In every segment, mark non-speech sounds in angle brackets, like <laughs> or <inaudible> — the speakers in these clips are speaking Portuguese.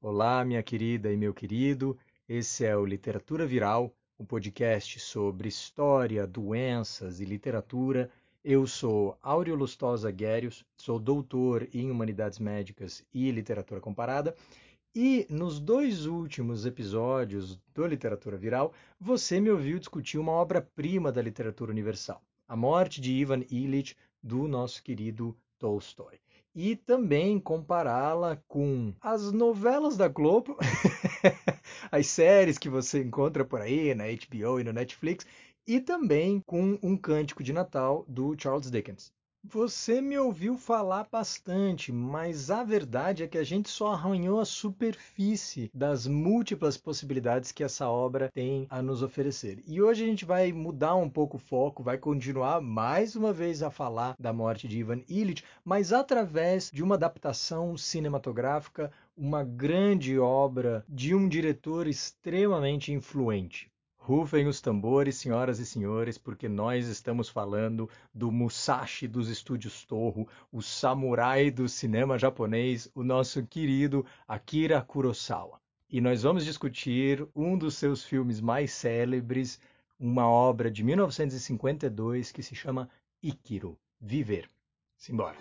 Olá, minha querida e meu querido. Esse é o Literatura Viral, um podcast sobre história, doenças e literatura. Eu sou Áureo Lustosa Guérios, sou doutor em Humanidades Médicas e Literatura Comparada. E nos dois últimos episódios do Literatura Viral, você me ouviu discutir uma obra-prima da literatura universal, A Morte de Ivan Illich, do nosso querido Tolstói e também compará-la com as novelas da Globo, <laughs> as séries que você encontra por aí na HBO e no Netflix, e também com um cântico de Natal do Charles Dickens. Você me ouviu falar bastante, mas a verdade é que a gente só arranhou a superfície das múltiplas possibilidades que essa obra tem a nos oferecer. E hoje a gente vai mudar um pouco o foco, vai continuar mais uma vez a falar da morte de Ivan Illich, mas através de uma adaptação cinematográfica, uma grande obra de um diretor extremamente influente. Rufem os tambores, senhoras e senhores, porque nós estamos falando do Musashi dos estúdios Toho, o samurai do cinema japonês, o nosso querido Akira Kurosawa. E nós vamos discutir um dos seus filmes mais célebres, uma obra de 1952 que se chama Ikiro, Viver. Simbora.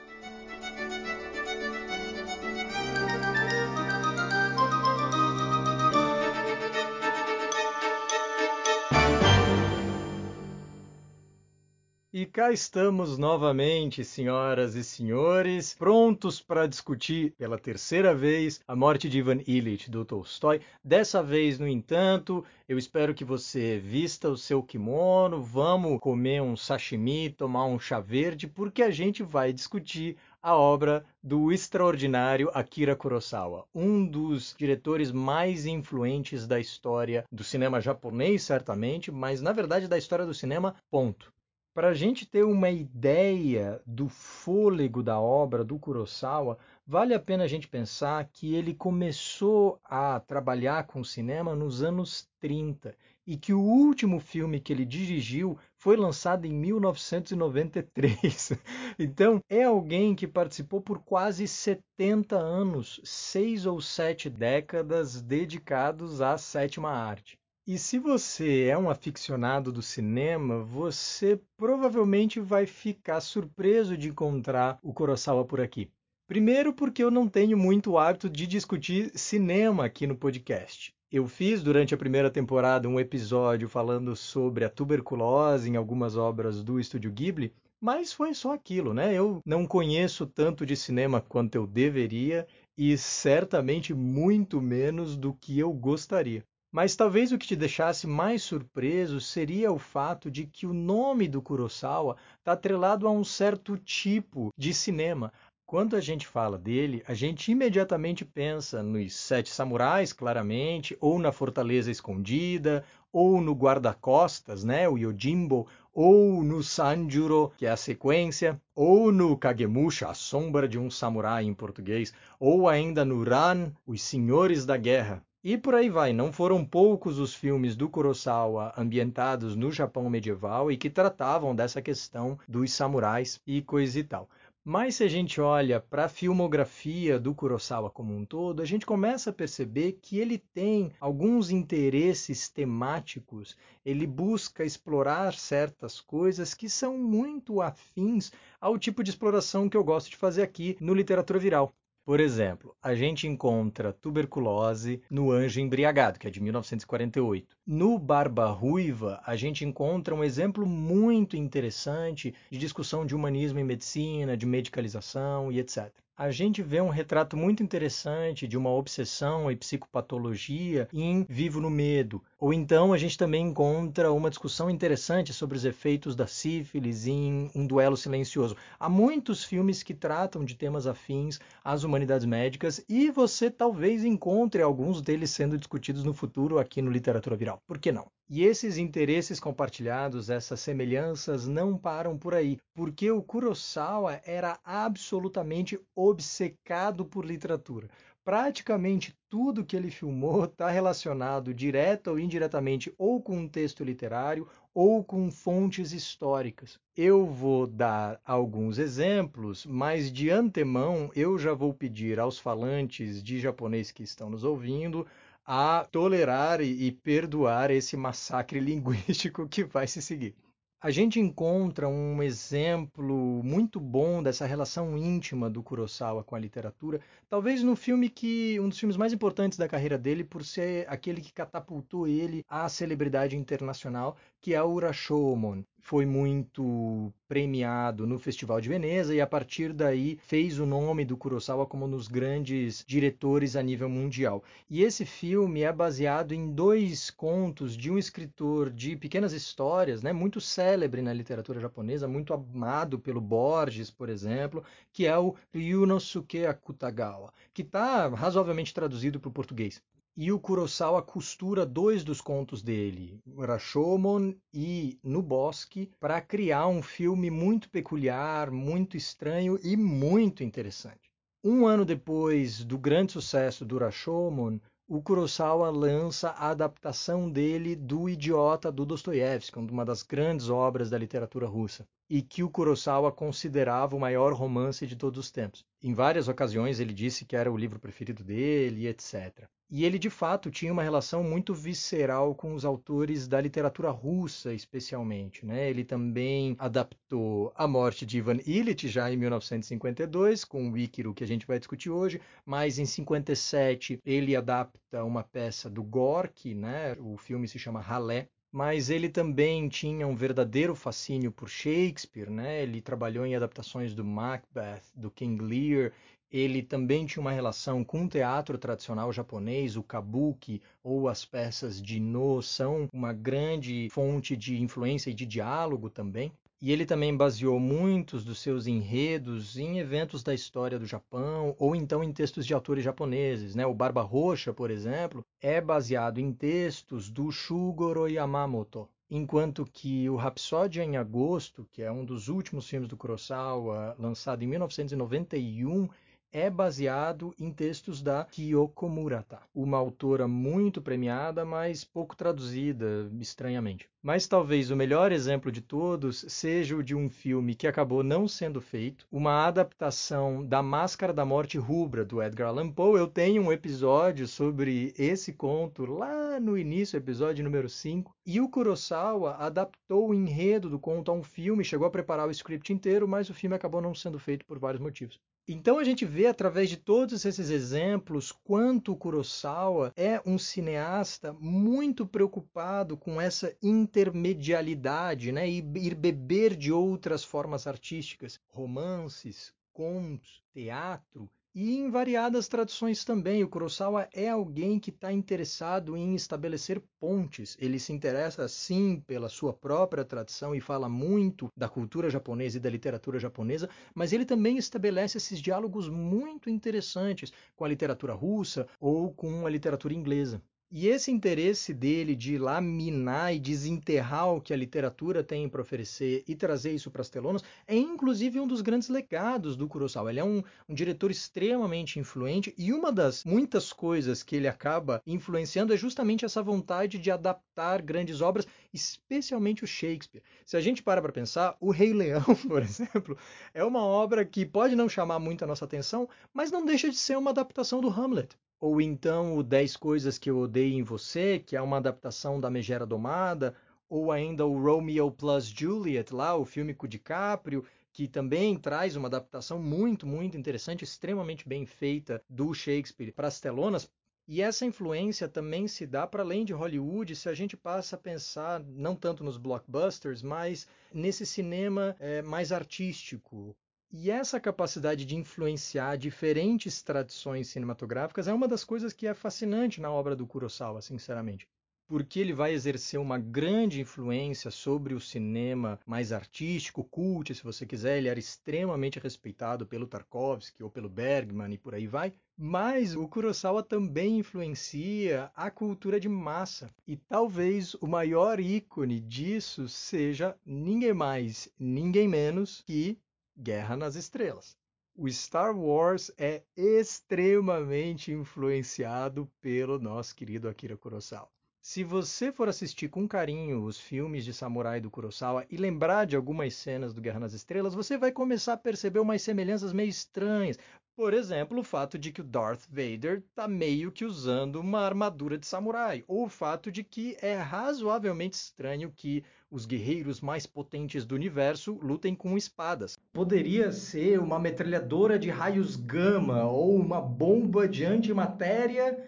Cá estamos novamente, senhoras e senhores, prontos para discutir pela terceira vez a morte de Ivan Illich do Tolstói. Dessa vez, no entanto, eu espero que você vista o seu kimono, vamos comer um sashimi, tomar um chá verde, porque a gente vai discutir a obra do extraordinário Akira Kurosawa, um dos diretores mais influentes da história do cinema japonês, certamente, mas na verdade da história do cinema, ponto. Para a gente ter uma ideia do fôlego da obra do Kurosawa, vale a pena a gente pensar que ele começou a trabalhar com cinema nos anos 30 e que o último filme que ele dirigiu foi lançado em 1993. <laughs> Então, é alguém que participou por quase 70 anos, seis ou sete décadas dedicados à sétima arte. E se você é um aficionado do cinema, você provavelmente vai ficar surpreso de encontrar o Kurosawa por aqui. Primeiro, porque eu não tenho muito hábito de discutir cinema aqui no podcast. Eu fiz durante a primeira temporada um episódio falando sobre a tuberculose em algumas obras do estúdio Ghibli, mas foi só aquilo, né? Eu não conheço tanto de cinema quanto eu deveria e certamente muito menos do que eu gostaria. Mas talvez o que te deixasse mais surpreso seria o fato de que o nome do Kurosawa está atrelado a um certo tipo de cinema. Quando a gente fala dele, a gente imediatamente pensa nos Sete Samurais, claramente, ou na Fortaleza Escondida, ou no Guarda-Costas, né, o Yojimbo, ou no Sanjuro, que é a sequência, ou no Kagemusha, a sombra de um samurai em português, ou ainda no Ran, os Senhores da Guerra, e por aí vai, não foram poucos os filmes do Kurosawa ambientados no Japão medieval e que tratavam dessa questão dos samurais e coisa e tal. Mas se a gente olha para a filmografia do Kurosawa como um todo, a gente começa a perceber que ele tem alguns interesses temáticos, ele busca explorar certas coisas que são muito afins ao tipo de exploração que eu gosto de fazer aqui no Literatura Viral. Por exemplo, a gente encontra tuberculose no Anjo Embriagado, que é de 1948. No Barba Ruiva, a gente encontra um exemplo muito interessante de discussão de humanismo em medicina, de medicalização e etc a gente vê um retrato muito interessante de uma obsessão e psicopatologia em Vivo no Medo. Ou então a gente também encontra uma discussão interessante sobre os efeitos da sífilis em Um Duelo Silencioso. Há muitos filmes que tratam de temas afins às humanidades médicas e você talvez encontre alguns deles sendo discutidos no futuro aqui no Literatura Viral. Por que não? E esses interesses compartilhados, essas semelhanças não param por aí, porque o Kurosawa era absolutamente obcecado por literatura. praticamente tudo que ele filmou está relacionado direta ou indiretamente ou com um texto literário ou com fontes históricas. Eu vou dar alguns exemplos, mas de antemão eu já vou pedir aos falantes de japonês que estão nos ouvindo a tolerar e perdoar esse massacre <laughs> linguístico que vai se seguir a gente encontra um exemplo muito bom dessa relação íntima do Kurosawa com a literatura, talvez no filme que um dos filmes mais importantes da carreira dele, por ser aquele que catapultou ele à celebridade internacional, que é o Rashomon. Foi muito premiado no Festival de Veneza e a partir daí fez o nome do Kurosawa como um dos grandes diretores a nível mundial. E esse filme é baseado em dois contos de um escritor de pequenas histórias, né, muito célebre na literatura japonesa, muito amado pelo Borges, por exemplo, que é o Ryunosuke Akutagawa, que está razoavelmente traduzido para o português. E o Kurosawa costura dois dos contos dele, Rashomon e No Bosque, para criar um filme muito peculiar, muito estranho e muito interessante. Um ano depois do grande sucesso do Rashomon, o Kurosawa lança a adaptação dele do Idiota do Dostoiévski, uma das grandes obras da literatura russa, e que o Kurosawa considerava o maior romance de todos os tempos. Em várias ocasiões ele disse que era o livro preferido dele, etc. E ele de fato tinha uma relação muito visceral com os autores da literatura russa, especialmente. Né? Ele também adaptou A Morte de Ivan Illich já em 1952, com o Íquiro, que a gente vai discutir hoje, mas em 57 ele adapta uma peça do Gorky, né? o filme se chama Ralé, mas ele também tinha um verdadeiro fascínio por Shakespeare, né? Ele trabalhou em adaptações do Macbeth, do King Lear ele também tinha uma relação com o teatro tradicional japonês, o kabuki ou as peças de no são uma grande fonte de influência e de diálogo também. E ele também baseou muitos dos seus enredos em eventos da história do Japão ou então em textos de autores japoneses. Né? O Barba Roxa, por exemplo, é baseado em textos do Shugoro Yamamoto. Enquanto que o Rapsódia em Agosto, que é um dos últimos filmes do Kurosawa, lançado em 1991, é baseado em textos da Kyoko Murata, uma autora muito premiada, mas pouco traduzida, estranhamente. Mas talvez o melhor exemplo de todos seja o de um filme que acabou não sendo feito, uma adaptação da Máscara da Morte Rubra, do Edgar Allan Poe. Eu tenho um episódio sobre esse conto lá no início, episódio número 5. E o Kurosawa adaptou o enredo do conto a um filme, chegou a preparar o script inteiro, mas o filme acabou não sendo feito por vários motivos. Então a gente vê através de todos esses exemplos quanto Kurosawa é um cineasta muito preocupado com essa intermedialidade, né? E ir beber de outras formas artísticas, romances, contos, teatro, e em variadas tradições também, o Kurosawa é alguém que está interessado em estabelecer pontes. Ele se interessa, sim, pela sua própria tradição e fala muito da cultura japonesa e da literatura japonesa, mas ele também estabelece esses diálogos muito interessantes com a literatura russa ou com a literatura inglesa. E esse interesse dele de ir lá minar e desenterrar o que a literatura tem para oferecer e trazer isso para as telonas é inclusive um dos grandes legados do Kurosawa. Ele é um, um, diretor extremamente influente e uma das muitas coisas que ele acaba influenciando é justamente essa vontade de adaptar grandes obras, especialmente o Shakespeare. Se a gente para para pensar, O Rei Leão, <laughs> por exemplo, é uma obra que pode não chamar muito a nossa atenção, mas não deixa de ser uma adaptação do Hamlet ou então o 10 Coisas que Eu Odeio em Você, que é uma adaptação da Megera Domada, ou ainda o Romeo plus Juliet, lá, o filme com DiCaprio, que também traz uma adaptação muito, muito interessante, extremamente bem feita do Shakespeare para as telonas. E essa influência também se dá para além de Hollywood, se a gente passa a pensar não tanto nos blockbusters, mas nesse cinema é, mais artístico, e essa capacidade de influenciar diferentes tradições cinematográficas é uma das coisas que é fascinante na obra do Kurosawa, sinceramente. Porque ele vai exercer uma grande influência sobre o cinema mais artístico, cult, se você quiser. Ele era extremamente respeitado pelo Tarkovsky ou pelo Bergman e por aí vai. Mas o Kurosawa também influencia a cultura de massa. E talvez o maior ícone disso seja ninguém mais, ninguém menos que Guerra nas Estrelas. o Star Wars é extremamente influenciado pelo nosso querido Akira Kurosawa. Se você for assistir com carinho os filmes de samurai do Kurosawa e lembrar de algumas cenas do Guerra nas Estrelas, você vai começar a perceber umas semelhanças meio estranhas. Por exemplo, o fato de que o Darth Vader está meio que usando uma armadura de samurai, ou o fato de que é razoavelmente estranho que os guerreiros mais potentes do universo lutem com espadas. Poderia ser uma metralhadora de raios gama ou uma bomba de antimatéria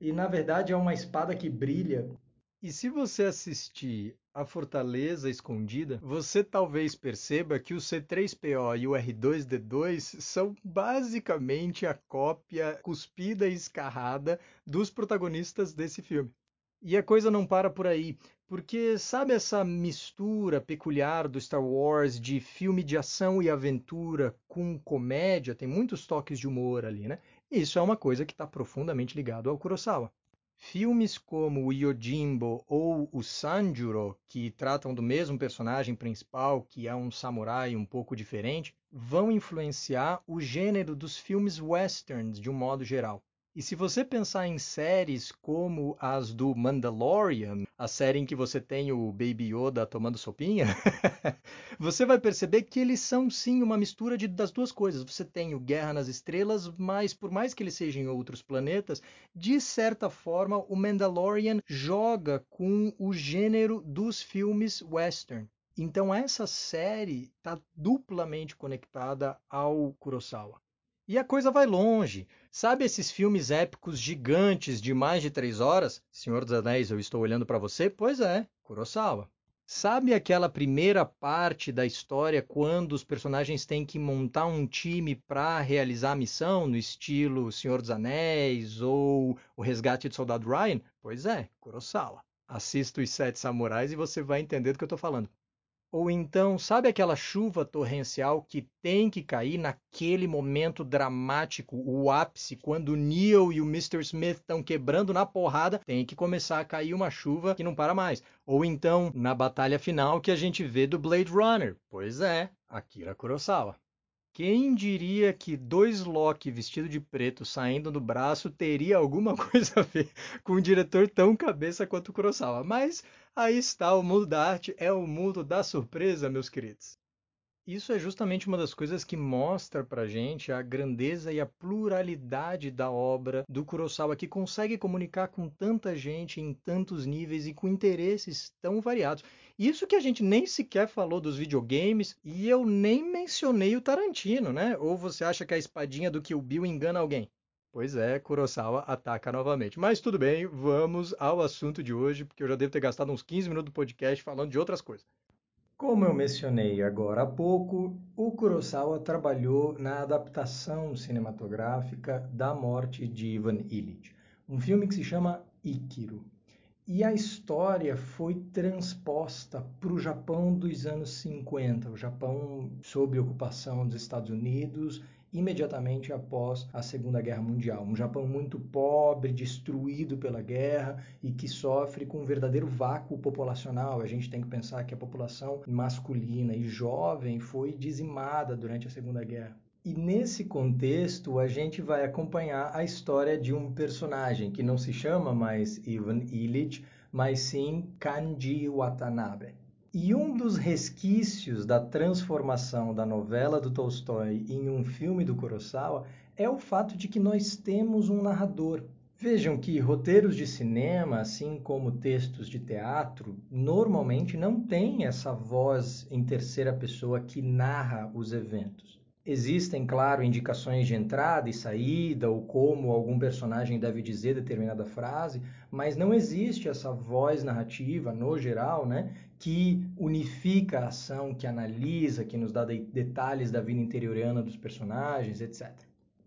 e na verdade é uma espada que brilha. E se você assistir A Fortaleza Escondida, você talvez perceba que o C3PO e o R2D2 são basicamente a cópia cuspida e escarrada dos protagonistas desse filme. E a coisa não para por aí, porque sabe essa mistura peculiar do Star Wars de filme de ação e aventura com comédia? Tem muitos toques de humor ali, né? Isso é uma coisa que está profundamente ligado ao Kurosawa. Filmes como o Yojimbo ou o Sanjuro, que tratam do mesmo personagem principal, que é um samurai um pouco diferente, vão influenciar o gênero dos filmes westerns de um modo geral. E se você pensar em séries como as do Mandalorian, a série em que você tem o Baby Yoda tomando sopinha, <laughs> você vai perceber que eles são sim uma mistura de, das duas coisas. Você tem o Guerra nas Estrelas, mas por mais que ele seja em outros planetas, de certa forma o Mandalorian joga com o gênero dos filmes western. Então essa série está duplamente conectada ao Kurosawa. E a coisa vai longe. Sabe esses filmes épicos gigantes de mais de três horas? Senhor dos Anéis, eu estou olhando para você? Pois é, Kurosawa. Sabe aquela primeira parte da história quando os personagens têm que montar um time para realizar a missão, no estilo Senhor dos Anéis ou O Resgate do Soldado Ryan? Pois é, Kurosawa. Assista os Sete Samurais e você vai entender do que eu estou falando. Ou então, sabe aquela chuva torrencial que tem que cair naquele momento dramático, o ápice, quando o Neil e o Mr. Smith estão quebrando na porrada, tem que começar a cair uma chuva que não para mais. Ou então, na batalha final que a gente vê do Blade Runner. Pois é, Akira Kurosawa. Quem diria que dois Loki vestido de preto saindo do braço teria alguma <laughs> coisa a ver com um diretor tão cabeça quanto o Kurosawa? Mas aí está, o mundo da arte é o mundo da surpresa, meus queridos. Isso é justamente uma das coisas que mostra pra gente a grandeza e a pluralidade da obra do Kurosawa, que consegue comunicar com tanta gente em tantos níveis e com interesses tão variados. Isso que a gente nem sequer falou dos videogames e eu nem mencionei o Tarantino, né? Ou você acha que a espadinha do Kill Bill engana alguém? Pois é, Kurosawa ataca novamente. Mas tudo bem, vamos ao assunto de hoje, porque eu já devo ter gastado uns 15 minutos do podcast falando de outras coisas. Como eu mencionei agora há pouco, o Kurosawa trabalhou na adaptação cinematográfica da morte de Ivan Illich, um filme que se chama Ikiro. E a história foi transposta para o Japão dos anos 50, o Japão sob ocupação dos Estados Unidos imediatamente após a Segunda Guerra Mundial. Um Japão muito pobre, destruído pela guerra e que sofre com um verdadeiro vácuo populacional. A gente tem que pensar que a população masculina e jovem foi dizimada durante a Segunda Guerra. E nesse contexto, a gente vai acompanhar a história de um personagem que não se chama mais Ivan Illich, mas sim Kanji Watanabe. E um dos resquícios da transformação da novela do Tolstói em um filme do Kurosawa é o fato de que nós temos um narrador. Vejam que roteiros de cinema, assim como textos de teatro, normalmente não têm essa voz em terceira pessoa que narra os eventos. Existem, claro, indicações de entrada e saída, ou como algum personagem deve dizer determinada frase, mas não existe essa voz narrativa, no geral, né, que unifica a ação, que analisa, que nos dá detalhes da vida interiorana dos personagens, etc.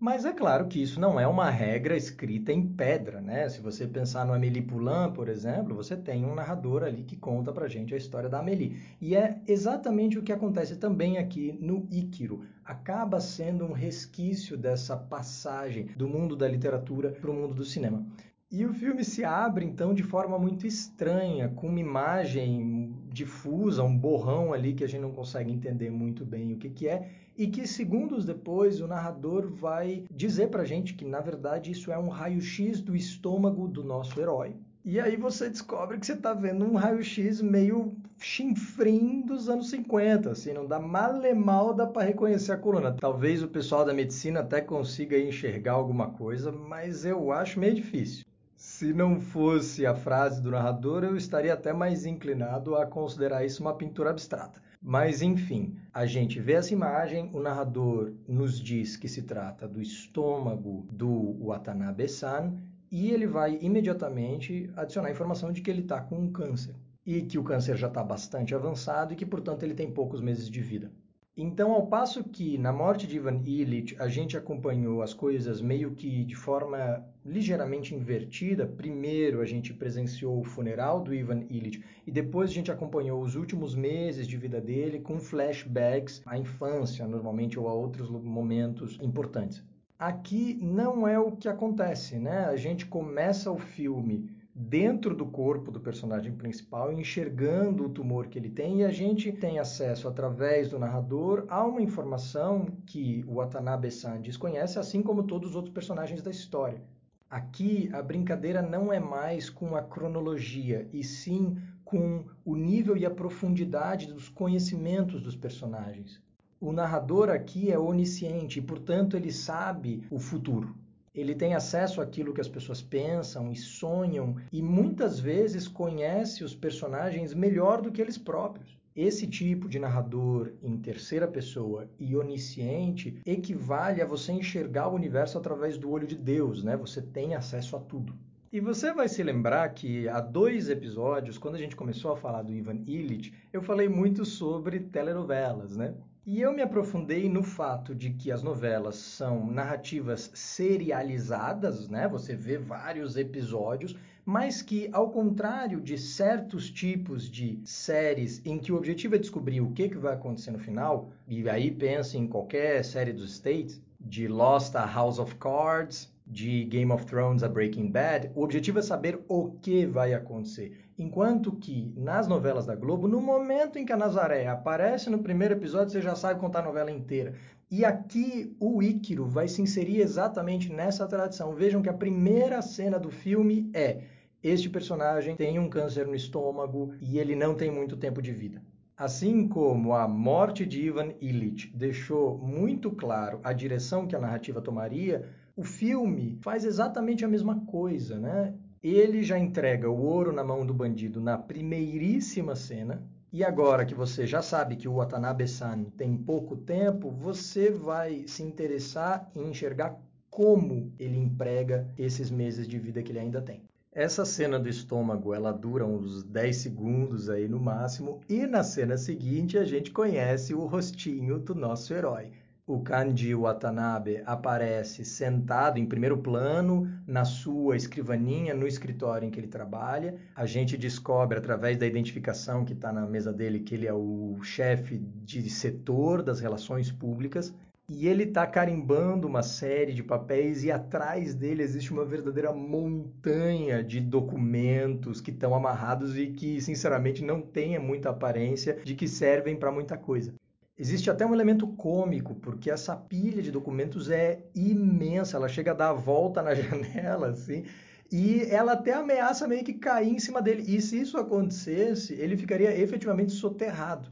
Mas é claro que isso não é uma regra escrita em pedra, né? Se você pensar no Amélie Poulain, por exemplo, você tem um narrador ali que conta pra gente a história da Amélie. E é exatamente o que acontece também aqui no Íquiro. Acaba sendo um resquício dessa passagem do mundo da literatura para o mundo do cinema. E o filme se abre então de forma muito estranha, com uma imagem difusa, um borrão ali que a gente não consegue entender muito bem o que, que é, e que segundos depois o narrador vai dizer pra gente que na verdade isso é um raio-x do estômago do nosso herói. E aí você descobre que você está vendo um raio-x meio chinfrim dos anos 50, assim, não dá mal dá para reconhecer a coluna. Talvez o pessoal da medicina até consiga enxergar alguma coisa, mas eu acho meio difícil. Se não fosse a frase do narrador, eu estaria até mais inclinado a considerar isso uma pintura abstrata. Mas enfim, a gente vê essa imagem, o narrador nos diz que se trata do estômago do Watanabe-san e ele vai imediatamente adicionar a informação de que ele está com um câncer e que o câncer já está bastante avançado e que, portanto, ele tem poucos meses de vida. Então, ao passo que na morte de Ivan Illich a gente acompanhou as coisas meio que de forma ligeiramente invertida, primeiro a gente presenciou o funeral do Ivan Illich e depois a gente acompanhou os últimos meses de vida dele com flashbacks à infância, normalmente, ou a outros momentos importantes. Aqui não é o que acontece, né? A gente começa o filme dentro do corpo do personagem principal, enxergando o tumor que ele tem, e a gente tem acesso, através do narrador, a uma informação que o Watanabe-san desconhece, assim como todos os outros personagens da história. Aqui, a brincadeira não é mais com a cronologia, e sim com o nível e a profundidade dos conhecimentos dos personagens o narrador aqui é onisciente e, portanto, ele sabe o futuro. Ele tem acesso àquilo que as pessoas pensam e sonham e muitas vezes conhece os personagens melhor do que eles próprios. Esse tipo de narrador em terceira pessoa e onisciente equivale a você enxergar o universo através do olho de Deus, né? Você tem acesso a tudo. E você vai se lembrar que há dois episódios, quando a gente começou a falar do Ivan Illich, eu falei muito sobre telenovelas, né? E eu me aprofundei no fato de que as novelas são narrativas serializadas, né? Você vê vários episódios, mas que, ao contrário de certos tipos de séries em que o objetivo é descobrir o que, que vai acontecer no final, e aí pense em qualquer série dos States, de Lost a House of Cards, de Game of Thrones a Breaking Bad, o objetivo é saber o que vai acontecer. Enquanto que nas novelas da Globo, no momento em que a Nazaré aparece no primeiro episódio, você já sabe contar a novela inteira. E aqui o Íquiro vai se inserir exatamente nessa tradição. Vejam que a primeira cena do filme é: este personagem tem um câncer no estômago e ele não tem muito tempo de vida. Assim como a morte de Ivan Illich deixou muito claro a direção que a narrativa tomaria, o filme faz exatamente a mesma coisa, né? Ele já entrega o ouro na mão do bandido na primeiríssima cena. E agora que você já sabe que o Watanabe-san tem pouco tempo, você vai se interessar em enxergar como ele emprega esses meses de vida que ele ainda tem. Essa cena do estômago, ela dura uns 10 segundos aí no máximo, e na cena seguinte a gente conhece o rostinho do nosso herói o Kanji Watanabe aparece sentado em primeiro plano na sua escrivaninha no escritório em que ele trabalha. A gente descobre através da identificação que está na mesa dele que ele é o chefe de setor das relações públicas. E ele está carimbando uma série de papéis e atrás dele existe uma verdadeira montanha de documentos que estão amarrados e que, sinceramente, não tem muita aparência de que servem para muita coisa. Existe até um elemento cômico, porque essa pilha de documentos é imensa, ela chega a dar a volta na <laughs> janela, assim, e ela até ameaça meio que cair em cima dele. E se isso acontecesse, ele ficaria efetivamente soterrado.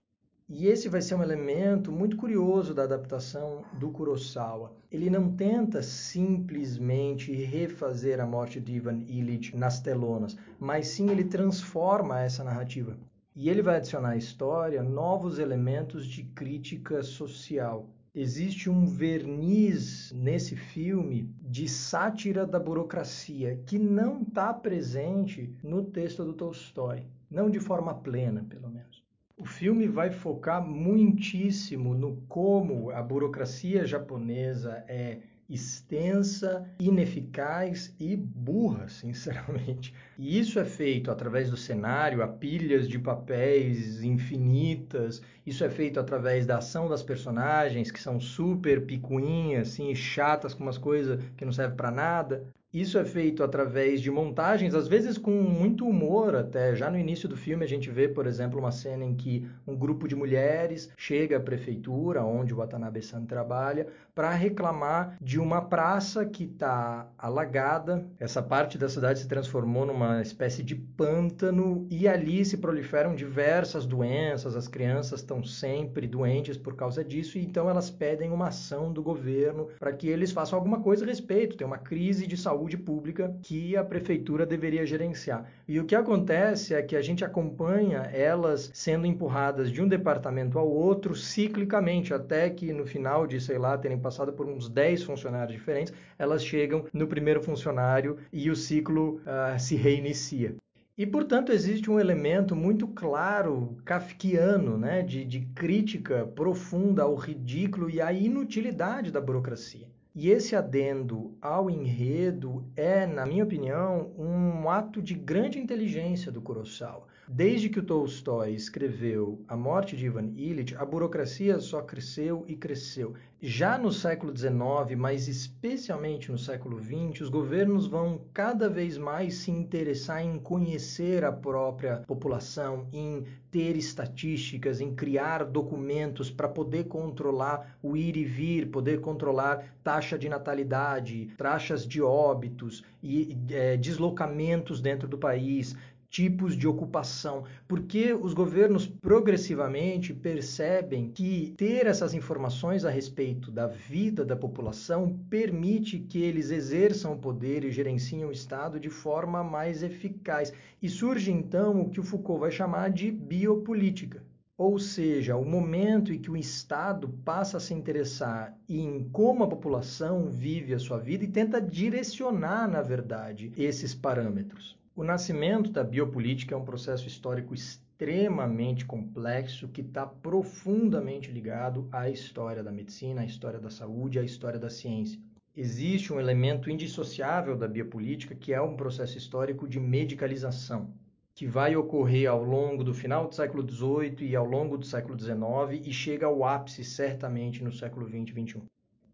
E esse vai ser um elemento muito curioso da adaptação do Kurosawa. Ele não tenta simplesmente refazer a morte de Ivan Illich nas telonas, mas sim ele transforma essa narrativa. E ele vai adicionar à história novos elementos de crítica social. Existe um verniz nesse filme de sátira da burocracia que não está presente no texto do Tolstói, não de forma plena, pelo menos. O filme vai focar muitíssimo no como a burocracia japonesa é extensa, ineficaz e burra, sinceramente. E isso é feito através do cenário, a pilhas de papéis infinitas. Isso é feito através da ação das personagens, que são super picuinhas, assim, chatas com umas coisas que não servem para nada. Isso é feito através de montagens, às vezes com muito humor até. Já no início do filme a gente vê, por exemplo, uma cena em que um grupo de mulheres chega à prefeitura, onde o Watanabe-san trabalha, para reclamar de uma praça que está alagada. Essa parte da cidade se transformou numa espécie de pântano e ali se proliferam diversas doenças. As crianças estão sempre doentes por causa disso e então elas pedem uma ação do governo para que eles façam alguma coisa a respeito. Tem uma crise de saúde saúde pública que a prefeitura deveria gerenciar. E o que acontece é que a gente acompanha elas sendo empurradas de um departamento ao outro ciclicamente, até que no final de, sei lá, terem passado por uns 10 funcionários diferentes, elas chegam no primeiro funcionário e o ciclo uh, se reinicia. E, portanto, existe um elemento muito claro, kafkiano, né, de, de crítica profunda ao ridículo e à inutilidade da burocracia. E esse adendo ao enredo é, na minha opinião, um ato de grande inteligência do Kurosawa. Desde que Tolstói escreveu A Morte de Ivan Illich, a burocracia só cresceu e cresceu. Já no século XIX, mas especialmente no século XX, os governos vão cada vez mais se interessar em conhecer a própria população, em ter estatísticas, em criar documentos para poder controlar o ir e vir, poder controlar taxa de natalidade, taxas de óbitos e é, deslocamentos dentro do país, tipos de ocupação, porque os governos progressivamente percebem que ter essas informações a respeito da vida da população permite que eles exerçam o poder e gerenciem o Estado de forma mais eficaz. E surge então o que o Foucault vai chamar de biopolítica. Ou seja, o momento em que o Estado passa a se interessar em como a população vive a sua vida e tenta direcionar, na verdade, esses parâmetros. O nascimento da biopolítica é um processo histórico extremamente complexo que está profundamente ligado à história da medicina, à história da saúde, à história da ciência. Existe um elemento indissociável da biopolítica que é um processo histórico de medicalização, que vai ocorrer ao longo do final do século XVIII e ao longo do século XIX e chega ao ápice certamente no século XX e XXI.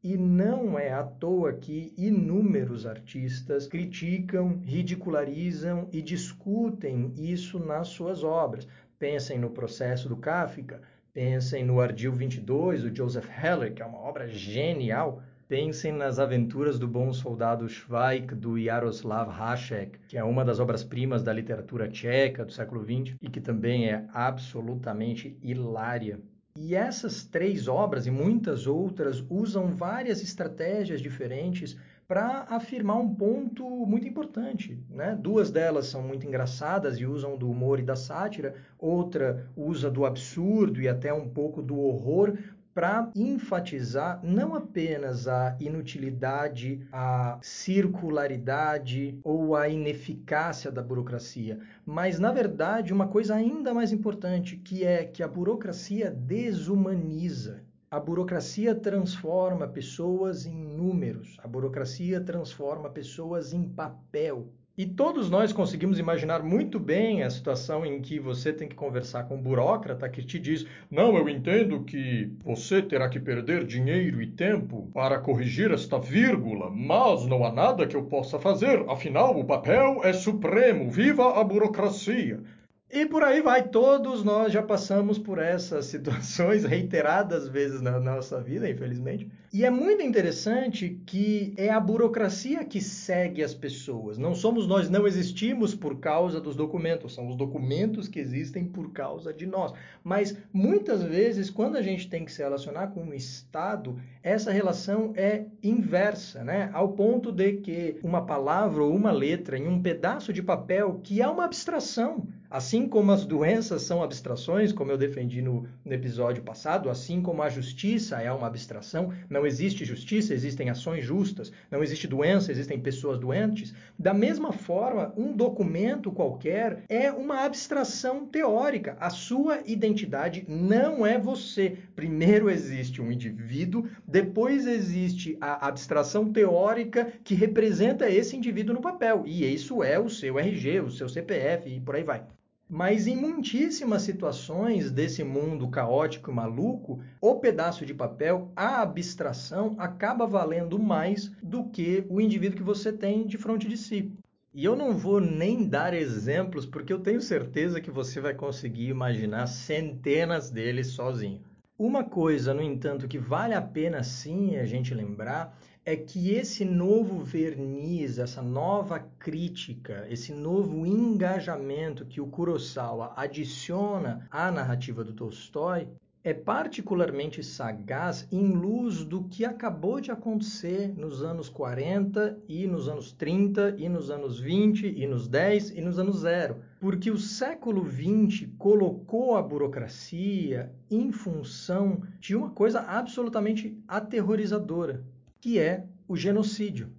E não é à toa que inúmeros artistas criticam, ridicularizam e discutem isso nas suas obras. Pensem no processo do Kafka, pensem no Ardil 22, do Joseph Heller, que é uma obra genial. Pensem nas aventuras do bom soldado Schweik, do Jaroslav Hašek, que é uma das obras-primas da literatura tcheca do século XX e que também é absolutamente hilária. E essas três obras e muitas outras usam várias estratégias diferentes para afirmar um ponto muito importante. Né? Duas delas são muito engraçadas e usam do humor e da sátira, outra usa do absurdo e até um pouco do horror para enfatizar não apenas a inutilidade, a circularidade ou a ineficácia da burocracia, mas na verdade uma coisa ainda mais importante, que é que a burocracia desumaniza. A burocracia transforma pessoas em números, a burocracia transforma pessoas em papel. E todos nós conseguimos imaginar muito bem a situação em que você tem que conversar com um burócrata que te diz: Não, eu entendo que você terá que perder dinheiro e tempo para corrigir esta vírgula, mas não há nada que eu possa fazer, afinal o papel é supremo. Viva a burocracia! E por aí vai, todos nós já passamos por essas <laughs> situações reiteradas vezes na nossa vida, infelizmente. E é muito interessante que é a burocracia que segue as pessoas. Não somos nós, não existimos por causa dos documentos, são os documentos que existem por causa de nós. Mas muitas vezes, quando a gente tem que se relacionar com o Estado, essa relação é inversa, né? Ao ponto de que uma palavra ou uma letra em um pedaço de papel que é uma abstração Assim como as doenças são abstrações, como eu defendi no, no, episódio passado, assim como a justiça é uma abstração, não existe justiça, existem ações justas, não existe doença, existem pessoas doentes. Da mesma forma, um documento qualquer é uma abstração teórica. A sua identidade não é você. Primeiro existe um indivíduo, depois existe a abstração teórica que representa esse indivíduo no papel. E isso é o seu RG, o seu CPF e por aí vai. Mas em muitíssimas situações desse mundo caótico e maluco, o pedaço de papel, a abstração, acaba valendo mais do que o indivíduo que você tem de frente de si. E eu não vou nem dar exemplos, porque eu tenho certeza que você vai conseguir imaginar centenas deles sozinho. Uma coisa, no entanto, que vale a pena sim a gente lembrar é que esse novo verniz, essa nova crítica, esse novo engajamento que o Kurosawa adiciona à narrativa do Tolstói é particularmente sagaz em luz do que acabou de acontecer nos anos 40 e nos anos 30 e nos anos 20 e nos 10 e nos anos 0. Porque o século 20 colocou a burocracia em função de uma coisa absolutamente aterrorizadora, que é o genocídio.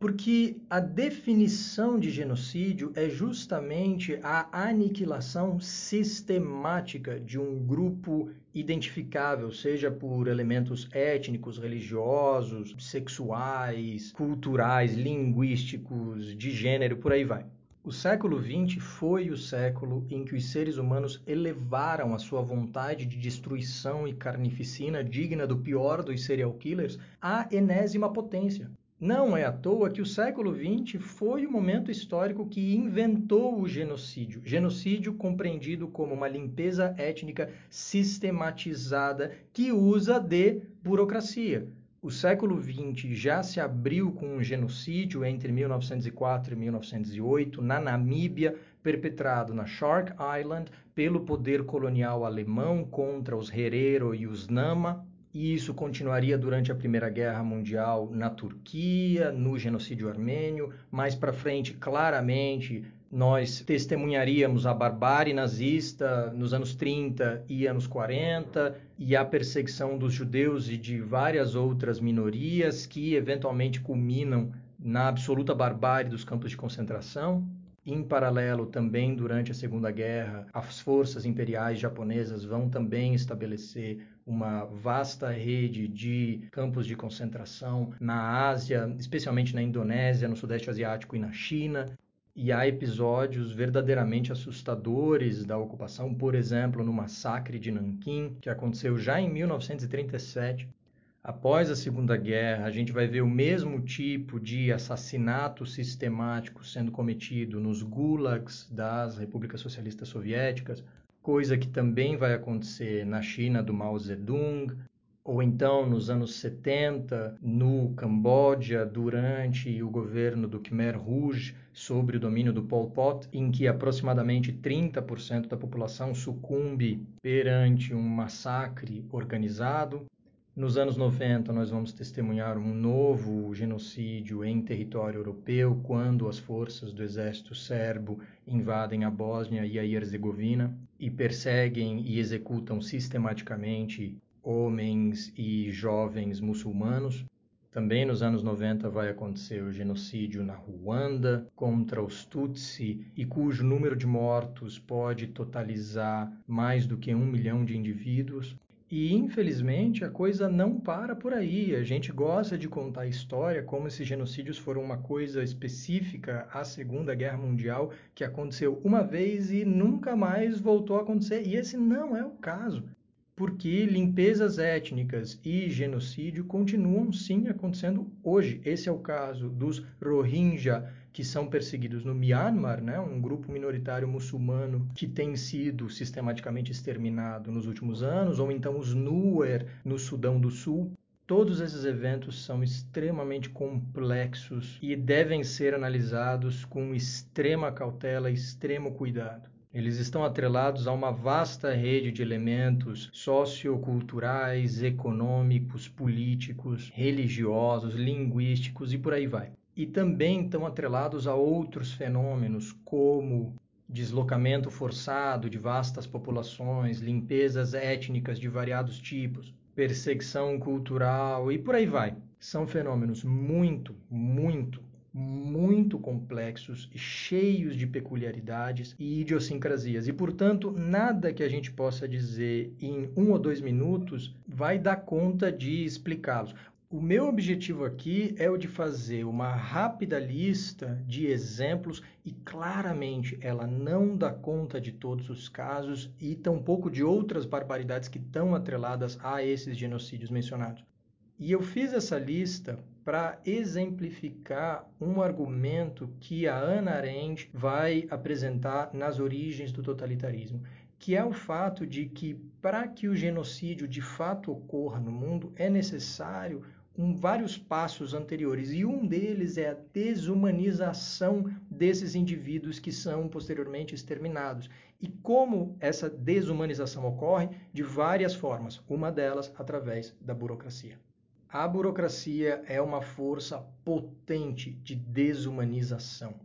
Porque a definição de genocídio é justamente a aniquilação sistemática de um grupo identificável, seja por elementos étnicos, religiosos, sexuais, culturais, linguísticos, de gênero, por aí vai. O século XX foi o século em que os seres humanos elevaram a sua vontade de destruição e carnificina, digna do pior dos serial killers, à enésima potência. Não é à toa que o século XX foi o momento histórico que inventou o genocídio. Genocídio compreendido como uma limpeza étnica sistematizada que usa de burocracia. O século XX já se abriu com um genocídio entre 1904 e 1908 na Namíbia, perpetrado na Shark Island pelo poder colonial alemão contra os Herero e os Nama, e isso continuaria durante a Primeira Guerra Mundial na Turquia, no genocídio armênio. Mais para frente, claramente, nós testemunharíamos a barbárie nazista nos anos 30 e anos 40 e a perseguição dos judeus e de várias outras minorias que eventualmente culminam na absoluta barbárie dos campos de concentração. Em paralelo, também durante a Segunda Guerra, as forças imperiais japonesas vão também estabelecer uma vasta rede de campos de concentração na Ásia, especialmente na Indonésia, no Sudeste Asiático e na China. E há episódios verdadeiramente assustadores da ocupação, por exemplo, no massacre de Nanquim, que aconteceu já em 1937, Após a Segunda Guerra, a gente vai ver o mesmo tipo de assassinato sistemático sendo cometido nos gulags das repúblicas socialistas soviéticas, coisa que também vai acontecer na China do Mao Zedong, ou então nos anos 70, no Camboja, durante o governo do Khmer Rouge, sobre o domínio do Pol Pot, em que aproximadamente 30% da população sucumbe perante um massacre organizado. Nos anos 90, nós vamos testemunhar um novo genocídio em território europeu, quando as forças do exército serbo invadem a Bósnia e a Herzegovina e perseguem e executam sistematicamente homens e jovens muçulmanos. Também nos anos 90 vai acontecer o genocídio na Ruanda contra os Tutsi, e cujo número de mortos pode totalizar mais do que um milhão de indivíduos. E infelizmente a coisa não para por aí. A gente gosta de contar a história como se genocídios foram uma coisa específica à Segunda Guerra Mundial que aconteceu uma vez e nunca mais voltou a acontecer. E esse não é o caso. Porque limpezas étnicas e genocídio continuam sim acontecendo hoje. Esse é o caso dos Rohingya que são perseguidos no Myanmar, né, um grupo minoritário muçulmano que tem sido sistematicamente exterminado nos últimos anos, ou então os Nuer no Sudão do Sul. Todos esses eventos são extremamente complexos e devem ser analisados com extrema cautela extremo cuidado. Eles estão atrelados a uma vasta rede de elementos socioculturais, econômicos, políticos, religiosos, linguísticos e por aí vai e também estão atrelados a outros fenômenos, como deslocamento forçado de vastas populações, limpezas étnicas de variados tipos, perseguição cultural e por aí vai. São fenômenos muito, muito, muito complexos e cheios de peculiaridades e idiosincrasias. E, portanto, nada que a gente possa dizer em um ou dois minutos vai dar conta de explicá-los. O meu objetivo aqui é o de fazer uma rápida lista de exemplos e claramente ela não dá conta de todos os casos e tampouco de outras barbaridades que estão atreladas a esses genocídios mencionados. E eu fiz essa lista para exemplificar um argumento que a Ana Arendt vai apresentar nas origens do totalitarismo, que é o fato de que para que o genocídio de fato ocorra no mundo é necessário um, vários passos anteriores e um deles é a desumanização desses indivíduos que são posteriormente exterminados. E como essa desumanização ocorre? De várias formas, uma delas através da burocracia. A burocracia é uma força potente de desumanização.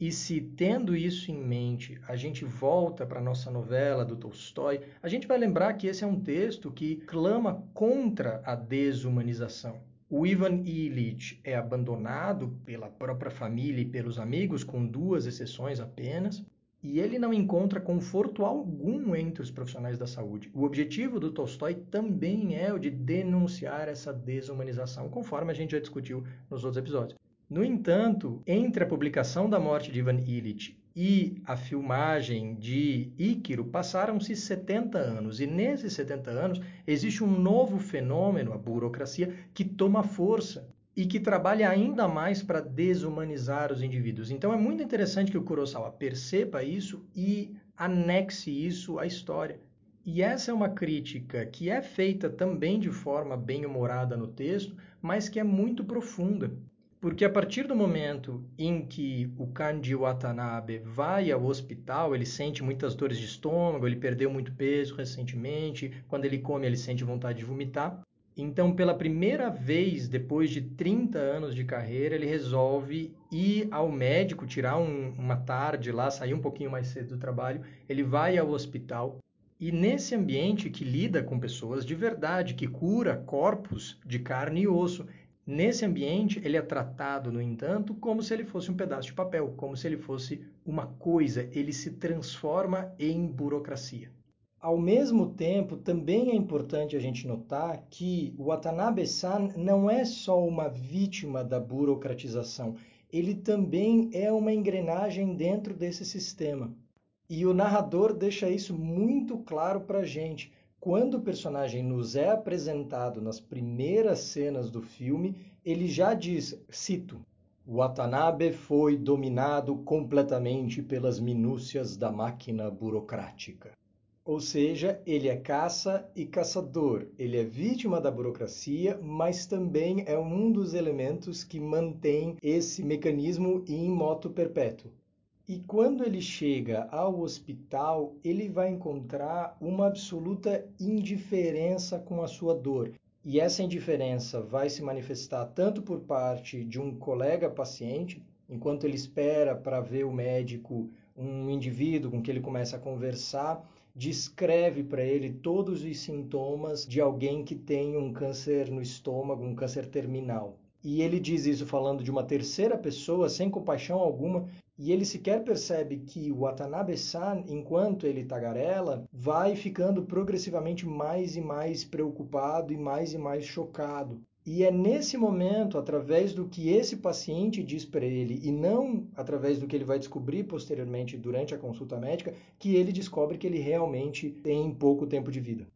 E se, tendo isso em mente, a gente volta para a nossa novela do Tolstói, a gente vai lembrar que esse é um texto que clama contra a desumanização. O Ivan Illich é abandonado pela própria família e pelos amigos, com duas exceções apenas e ele não encontra conforto algum entre os profissionais da saúde. O objetivo do Tolstói também é o de denunciar essa desumanização, conforme a gente já discutiu nos outros episódios. No entanto, entre a publicação da morte de Ivan Illich e a filmagem de Íquiro passaram-se 70 anos, e nesses 70 anos existe um novo fenômeno, a burocracia, que toma força e que trabalha ainda mais para desumanizar os indivíduos. Então é muito interessante que o Kurosawa perceba isso e anexe isso à história. E essa é uma crítica que é feita também de forma bem humorada no texto, mas que é muito profunda. Porque a partir do momento em que o Kanji Watanabe vai ao hospital, ele sente muitas dores de estômago, ele perdeu muito peso recentemente, quando ele come ele sente vontade de vomitar. Então, pela primeira vez, depois de 30 anos de carreira, ele resolve ir ao médico, tirar um, uma tarde lá, sair um pouquinho mais cedo do trabalho. Ele vai ao hospital e nesse ambiente que lida com pessoas de verdade, que cura corpos de carne e osso, nesse ambiente ele é tratado, no entanto, como se ele fosse um pedaço de papel, como se ele fosse uma coisa. Ele se transforma em burocracia. Ao mesmo tempo, também é importante a gente notar que o Watanabe-san não é só uma vítima da burocratização, ele também é uma engrenagem dentro desse sistema. E o narrador deixa isso muito claro para a gente. Quando o personagem nos é apresentado nas primeiras cenas do filme, ele já diz, cito, Watanabe foi dominado completamente pelas minúcias da máquina burocrática. Ou seja, ele é caça e caçador. Ele é vítima da burocracia, mas também é um dos elementos que mantém esse mecanismo em moto perpétuo. E quando ele chega ao hospital, ele vai encontrar uma absoluta indiferença com a sua dor. E essa indiferença vai se manifestar tanto por parte de um colega paciente, enquanto ele espera para ver o médico, um indivíduo com que ele começa a conversar, descreve para ele todos os sintomas de alguém que tem um câncer no estômago, um câncer terminal. E ele diz isso falando de uma terceira pessoa, sem compaixão alguma, e ele sequer percebe que o Watanabe-san, enquanto ele tagarela, vai ficando progressivamente mais e mais preocupado e mais e mais chocado. E é nesse momento, através do que esse paciente diz para ele, e não através do que ele vai descobrir posteriormente durante a consulta médica, que ele descobre que ele realmente tem pouco tempo de vida.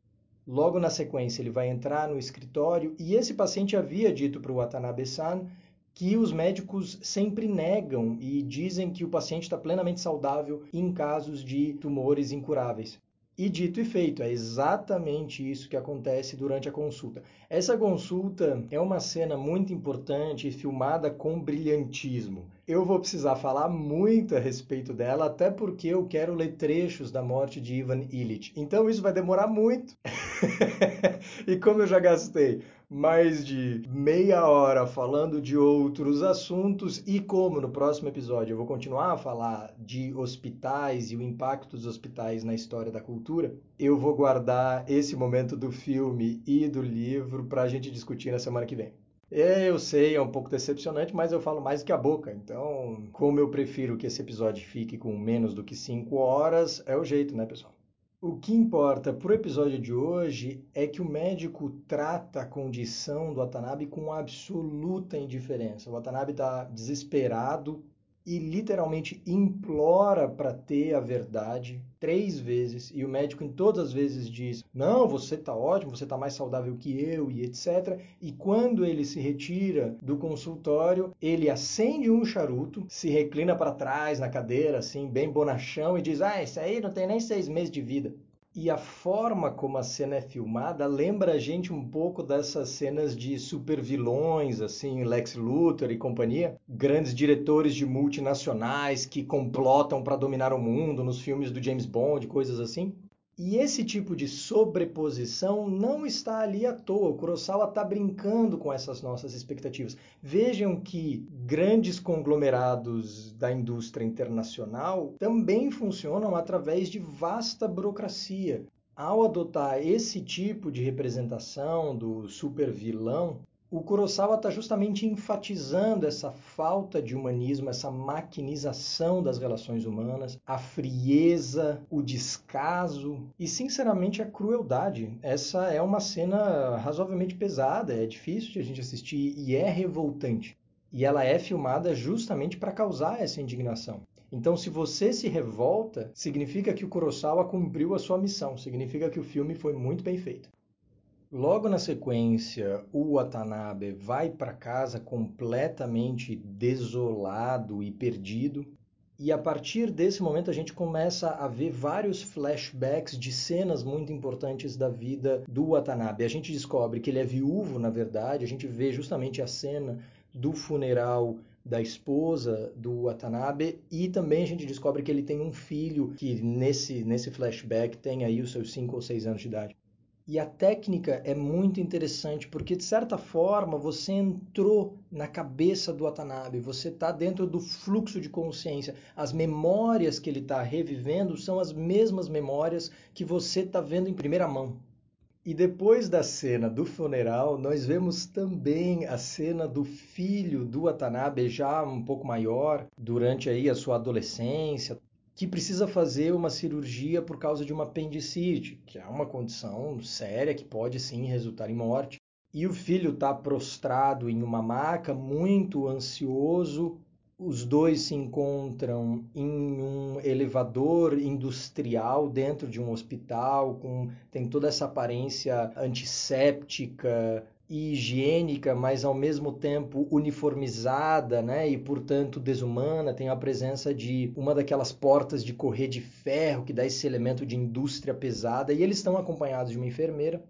Logo na sequência, ele vai entrar no escritório e esse paciente havia dito para o Watanabe-san que os médicos sempre negam e dizem que o paciente está plenamente saudável em casos de tumores incuráveis. E dito e feito, é exatamente isso que acontece durante a consulta. Essa consulta é uma cena muito importante, filmada com brilhantismo. Eu vou precisar falar muito a respeito dela, até porque eu quero ler trechos da morte de Ivan Illich. Então isso vai demorar muito. <laughs> e como eu já gastei mais de meia hora falando de outros assuntos e como no próximo episódio eu vou continuar a falar de hospitais e o impacto dos hospitais na história da cultura, eu vou guardar esse momento do filme e do livro para a gente discutir na semana que vem. É, eu sei, é um pouco decepcionante, mas eu falo mais do que a boca. Então, como eu prefiro que esse episódio fique com menos do que 5 horas, é o jeito, né, pessoal? O que importa para o episódio de hoje é que o médico trata a condição do Watanabe com absoluta indiferença. O Watanabe está desesperado e literalmente implora para ter a verdade três vezes e o médico em todas as vezes diz: "Não, você está ótimo, você está mais saudável que eu" e etc. E quando ele se retira do consultório, ele acende um charuto, se reclina para trás na cadeira assim, bem bonachão e diz: "Ah, esse aí não tem nem seis meses de vida". E a forma como a cena é filmada lembra a gente um pouco dessas cenas de super vilões, assim, Lex Luthor e companhia, grandes diretores de multinacionais que complotam para dominar o mundo nos filmes do James Bond, coisas assim. E esse tipo de sobreposição não está ali à toa. O Kurosawa está brincando com essas nossas expectativas. Vejam que grandes conglomerados da indústria internacional também funcionam através de vasta burocracia. Ao adotar esse tipo de representação do supervilão, o Kurosawa está justamente enfatizando essa falta de humanismo, essa maquinização das relações humanas, a frieza, o descaso e, sinceramente, a crueldade. Essa é uma cena razoavelmente pesada, é difícil de a gente assistir e é revoltante. E ela é filmada justamente para causar essa indignação. Então, se você se revolta, significa que o Kurosawa cumpriu a sua missão, significa que o filme foi muito bem feito. Logo na sequência, o Watanabe vai para casa completamente desolado e perdido. E a partir desse momento a gente começa a ver vários flashbacks de cenas muito importantes da vida do Watanabe. A gente descobre que ele é viúvo, na verdade, a gente vê justamente a cena do funeral da esposa do Watanabe e também a gente descobre que ele tem um filho que nesse, nesse flashback tem aí os seus 5 ou 6 anos de idade. E a técnica é muito interessante porque, de certa forma, você entrou na cabeça do Watanabe, você está dentro do fluxo de consciência. As memórias que ele está revivendo são as mesmas memórias que você está vendo em primeira mão. E depois da cena do funeral, nós vemos também a cena do filho do Watanabe, já um pouco maior, durante aí a sua adolescência, que precisa fazer uma cirurgia por causa de uma apendicite, que é uma condição séria que pode sim resultar em morte. E o filho está prostrado em uma maca, muito ansioso. Os dois se encontram em um elevador industrial dentro de um hospital, com tem toda essa aparência antisséptica, higiênica, mas ao mesmo tempo uniformizada, né, e portanto desumana, tem a presença de uma daquelas portas de correr de ferro que dá esse elemento de indústria pesada, e eles estão acompanhados de uma enfermeira.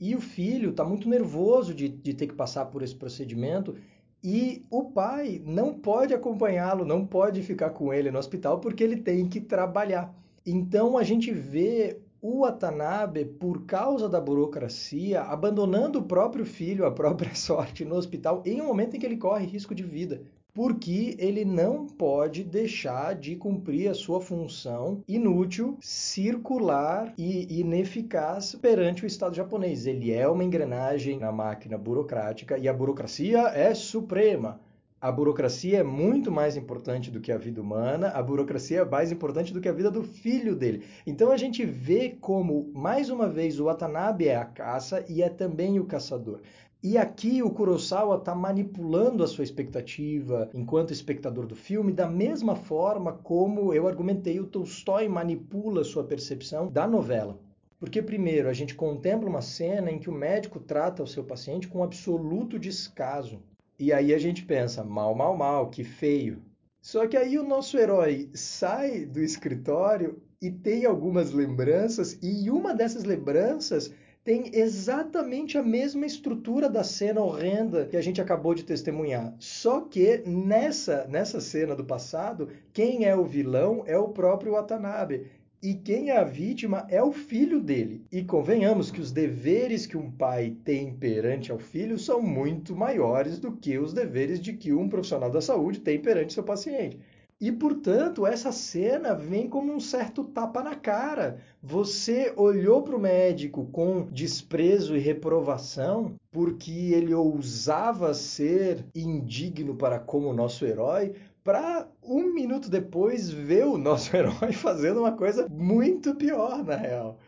E o filho está muito nervoso de, de ter que passar por esse procedimento e o pai não pode acompanhá-lo, não pode ficar com ele no hospital porque ele tem que trabalhar. Então a gente vê o Watanabe, por causa da burocracia, abandonando o próprio filho à própria <laughs> sorte no hospital em um momento em que ele corre risco de vida. Porque ele não pode deixar de cumprir a sua função inútil, circular e ineficaz perante o Estado japonês. Ele é uma engrenagem na máquina burocrática e a burocracia é suprema. A burocracia é muito mais importante do que a vida humana, a burocracia é mais importante do que a vida do filho dele. Então a gente vê como, mais uma vez, o Watanabe é a caça e é também o caçador. E aqui o Kurosawa está manipulando a sua expectativa enquanto espectador do filme, da mesma forma como eu argumentei, o Tolstói manipula a sua percepção da novela. Porque, primeiro, a gente contempla uma cena em que o médico trata o seu paciente com absoluto descaso. E aí a gente pensa, mal, mal, mal, que feio. Só que aí o nosso herói sai do escritório e tem algumas lembranças, e uma dessas lembranças tem exatamente a mesma estrutura da cena horrenda que a gente acabou de testemunhar. Só que nessa, nessa cena do passado, quem é o vilão é o próprio Watanabe. E quem é a vítima é o filho dele. E convenhamos que os deveres que um pai tem perante ao filho são muito maiores do que os deveres de que um profissional da saúde tem perante seu paciente. E, portanto, essa cena vem como um certo tapa na cara. Você olhou para o médico com desprezo e reprovação porque ele ousava ser indigno para como nosso herói, para um minuto depois ver o nosso <laughs> herói fazendo uma coisa muito pior, na real.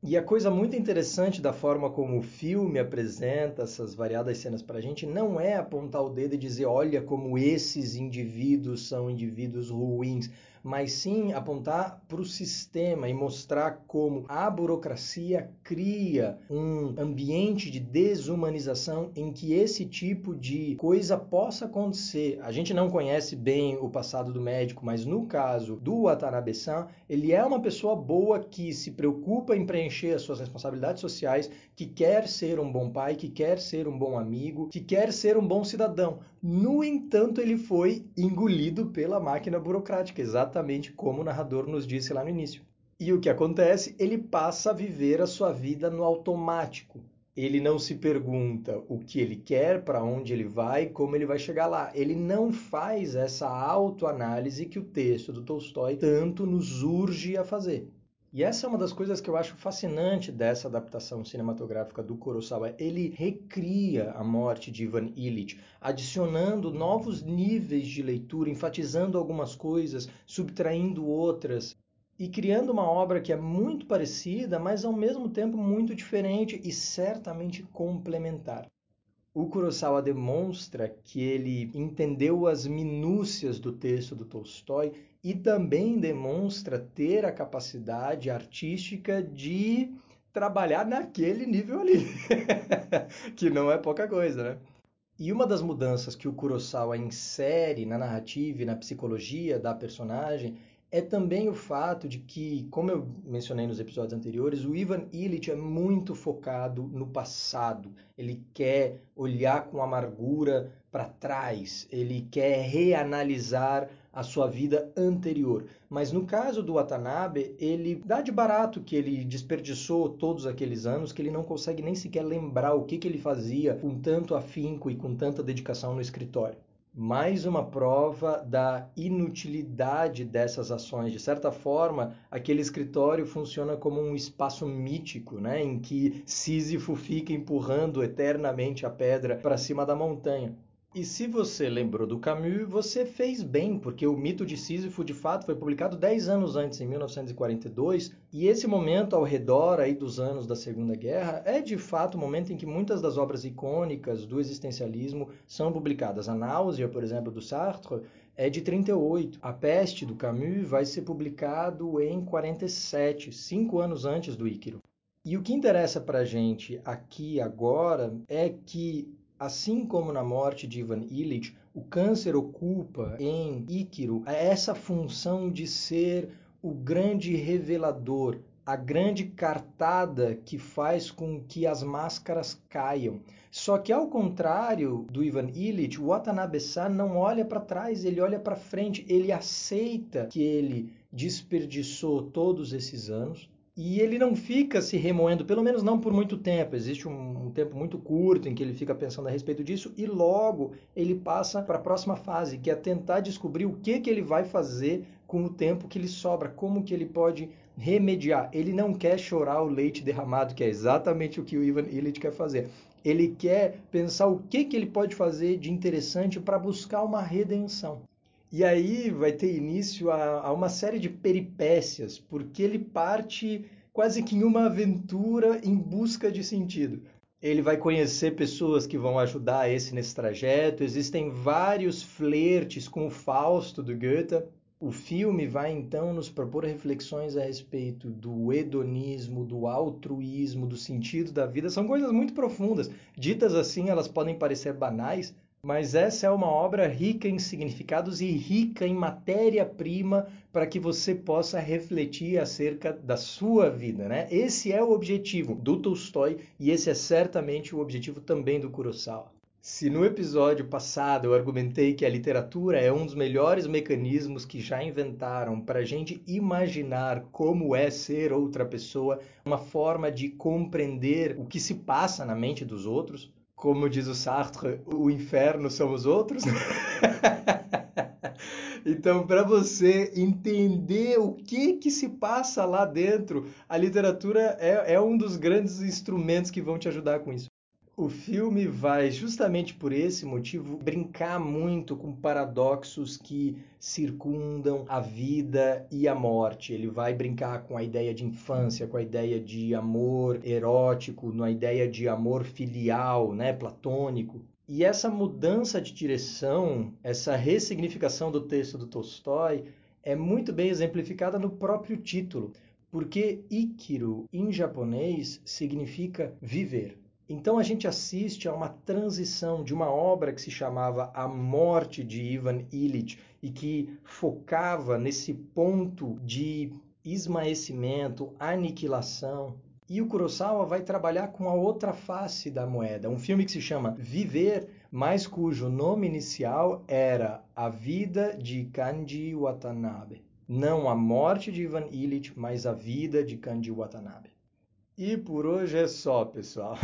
E a coisa muito interessante da forma como o filme apresenta essas variadas cenas para a gente não é apontar o dedo e dizer, olha como esses indivíduos são indivíduos ruins mas sim apontar para o sistema e mostrar como a burocracia cria um ambiente de desumanização em que esse tipo de coisa possa acontecer. A gente não conhece bem o passado do médico, mas no caso do Watanabe-san, ele é uma pessoa boa que se preocupa em preencher as suas responsabilidades sociais, que quer ser um bom pai, que quer ser um bom amigo, que quer ser um bom cidadão. No entanto, ele foi engolido pela máquina burocrática, exatamente como o narrador nos disse lá no início. E o que acontece? Ele passa a viver a sua vida no automático. Ele não se pergunta o que ele quer, para onde ele vai, como ele vai chegar lá. Ele não faz essa autoanálise que o texto do Tolstói tanto nos urge a fazer. E essa é uma das coisas que eu acho fascinante dessa adaptação cinematográfica do Kurosawa. Ele recria a morte de Ivan Illich, adicionando novos níveis de leitura, enfatizando algumas coisas, subtraindo outras e criando uma obra que é muito parecida, mas ao mesmo tempo muito diferente e certamente complementar. O Kurosawa demonstra que ele entendeu as minúcias do texto do Tolstói e também demonstra ter a capacidade artística de trabalhar naquele nível ali, <laughs> que não é pouca coisa, né? E uma das mudanças que o Kurosawa insere na narrativa e na psicologia da personagem é também o fato de que, como eu mencionei nos episódios anteriores, o Ivan Illich é muito focado no passado. Ele quer olhar com amargura para trás, ele quer reanalisar a sua vida anterior. Mas no caso do Watanabe, ele dá de barato que ele desperdiçou todos aqueles anos, que ele não consegue nem sequer lembrar o que, que ele fazia com tanto afinco e com tanta dedicação no escritório. Mais uma prova da inutilidade dessas ações. De certa forma, aquele escritório funciona como um espaço mítico, né, em que Sísifo fica empurrando eternamente a pedra para cima da montanha. E se você lembrou do Camus, você fez bem, porque o mito de Sísifo de fato foi publicado 10 anos antes, em 1942, e esse momento ao redor aí dos anos da Segunda Guerra é de fato o momento em que muitas das obras icônicas do existencialismo são publicadas. A Náusea, por exemplo, do Sartre, é de 38. A Peste do Camus vai ser publicado em 47, cinco anos antes do Íquero. E o que interessa para a gente aqui agora é que Assim como na morte de Ivan Illich, o câncer ocupa em Íquiro essa função de ser o grande revelador, a grande cartada que faz com que as máscaras caiam. Só que ao contrário do Ivan Illich, o Watanabe-san não olha para trás, ele olha para frente, ele aceita que ele desperdiçou todos esses anos, e ele não fica se remoendo, pelo menos não por muito tempo. Existe um, um, tempo muito curto em que ele fica pensando a respeito disso e logo ele passa para a próxima fase, que é tentar descobrir o que, que ele vai fazer com o tempo que lhe sobra, como que ele pode remediar. Ele não quer chorar o leite derramado, que é exatamente o que o Ivan Illich quer fazer. Ele quer pensar o que, que ele pode fazer de interessante para buscar uma redenção. E aí vai ter início a, a, uma série de peripécias, porque ele parte quase que em uma aventura em busca de sentido. Ele vai conhecer pessoas que vão ajudar esse nesse trajeto. Existem vários flertes com o Fausto do Goethe. O filme vai então nos propor reflexões a respeito do hedonismo, do altruísmo, do sentido da vida. São coisas muito profundas. Ditas assim, elas podem parecer banais, mas essa é uma obra rica em significados e rica em matéria-prima para que você possa refletir acerca da sua vida, né? Esse é o objetivo do Tolstói e esse é certamente o objetivo também do Kurosawa. Se no episódio passado eu argumentei que a literatura é um dos melhores mecanismos que já inventaram para a gente imaginar como é ser outra pessoa, uma forma de compreender o que se passa na mente dos outros, como diz o Sartre, o inferno são os outros. <laughs> então, para você entender o que que se passa lá dentro, a literatura é, é um dos grandes instrumentos que vão te ajudar com isso. O filme vai, justamente por esse motivo, brincar muito com paradoxos que circundam a vida e a morte. Ele vai brincar com a ideia de infância, com a ideia de amor erótico, na ideia de amor filial, né, platônico. E essa mudança de direção, essa ressignificação do texto do Tolstói, é muito bem exemplificada no próprio título, porque Ikiru em japonês significa viver. Então a gente assiste a uma transição de uma obra que se chamava A Morte de Ivan Illich e que focava nesse ponto de esmaecimento, aniquilação. E o Kurosawa vai trabalhar com a outra face da moeda, um filme que se chama Viver, mas cujo nome inicial era A Vida de Kanji Watanabe. Não a morte de Ivan Illich, mas a vida de Kanji Watanabe. E por hoje é só, pessoal.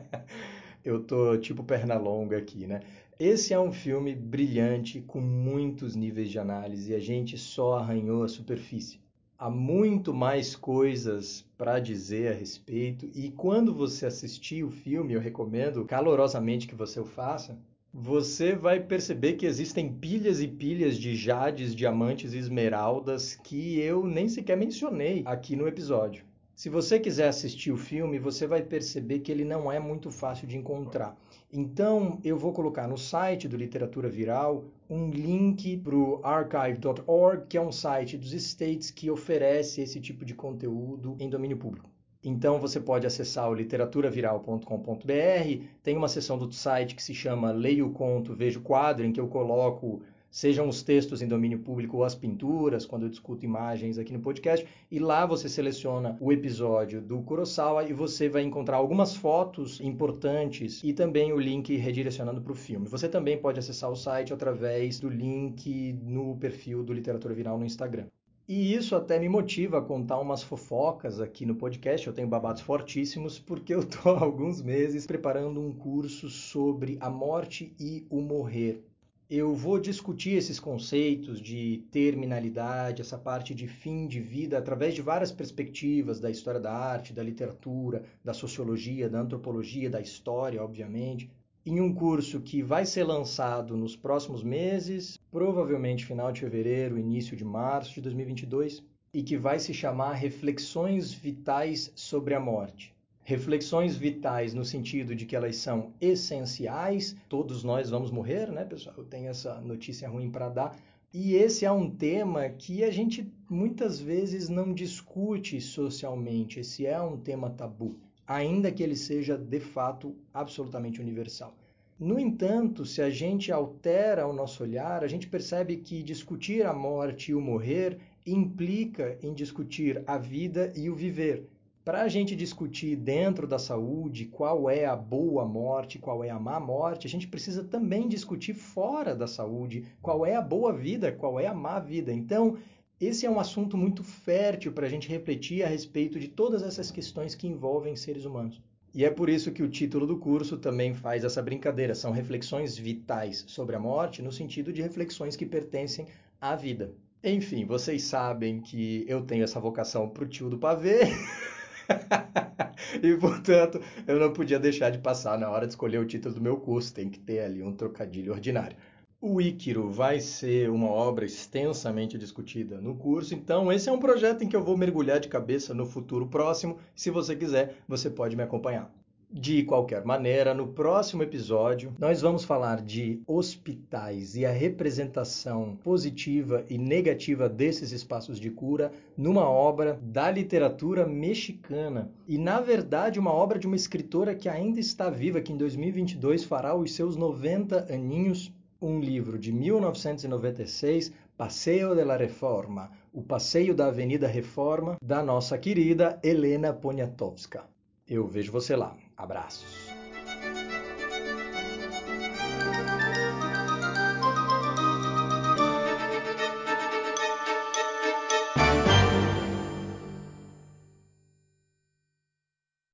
<laughs> Eu tô tipo perna longa aqui, né? Esse é um filme brilhante com muitos níveis de análise e a gente só arranhou a superfície. Há muito mais coisas para dizer a respeito e quando você assistir o filme, eu recomendo calorosamente que você o faça. Você vai perceber que existem pilhas e pilhas de jades, diamantes e esmeraldas que eu nem sequer mencionei aqui no episódio. Se você quiser assistir o filme, você vai perceber que ele não é muito fácil de encontrar. Então, eu vou colocar no site do Literatura Viral um link para o archive.org, que é um site dos States que oferece esse tipo de conteúdo em domínio público. Então você pode acessar o literaturaviral.com.br, tem uma seção do site que se chama Leio o Conto, Vejo o Quadro, em que eu coloco sejam os textos em domínio público ou as pinturas, quando eu discuto imagens aqui no podcast, e lá você seleciona o episódio do Kurosawa e você vai encontrar algumas fotos importantes e também o link redirecionando para o filme. Você também pode acessar o site através do link no perfil do Literatura Viral no Instagram. E isso até me motiva a contar umas fofocas aqui no podcast. Eu tenho babados fortíssimos porque eu estou há alguns meses preparando um curso sobre a morte e o morrer eu vou discutir esses conceitos de terminalidade, essa parte de fim de vida, através de várias perspectivas da história da arte, da literatura, da sociologia, da antropologia, da história, obviamente, em um curso que vai ser lançado nos próximos meses, provavelmente final de fevereiro, início de março de 2022, e que vai se chamar Reflexões Vitais sobre a Morte reflexões vitais no sentido de que elas são essenciais, todos nós vamos morrer, né, pessoal? Eu tenho essa notícia ruim para dar. E esse é um tema que a gente muitas vezes não discute socialmente, esse é um tema tabu, ainda que ele seja de fato absolutamente universal. No entanto, se a gente altera o nosso olhar, a gente percebe que discutir a morte e o morrer implica em discutir a vida e o viver para a gente discutir dentro da saúde qual é a boa morte, qual é a má morte, a gente precisa também discutir fora da saúde qual é a boa vida, qual é a má vida. Então, esse é um assunto muito fértil para a gente refletir a respeito de todas essas questões que envolvem seres humanos. E é por isso que o título do curso também faz essa brincadeira. São reflexões vitais sobre a morte, no sentido de reflexões que pertencem à vida. Enfim, vocês sabem que eu tenho essa vocação para o tio do pavê. <laughs> <laughs> e portanto, eu não podia deixar de passar na hora de escolher o título do meu curso, tem que ter ali um trocadilho ordinário. O Íquiro vai ser uma obra extensamente discutida no curso, então esse é um projeto em que eu vou mergulhar de cabeça no futuro próximo. Se você quiser, você pode me acompanhar. De qualquer maneira, no próximo episódio, nós vamos falar de hospitais e a representação positiva e negativa desses espaços de cura numa obra da literatura mexicana. E, na verdade, uma obra de uma escritora que ainda está viva, que em 2022 fará os seus 90 aninhos. Um livro de 1996, Passeio de la Reforma, o Passeio da Avenida Reforma, da nossa querida Helena Poniatowska. Eu vejo você lá. Abraços.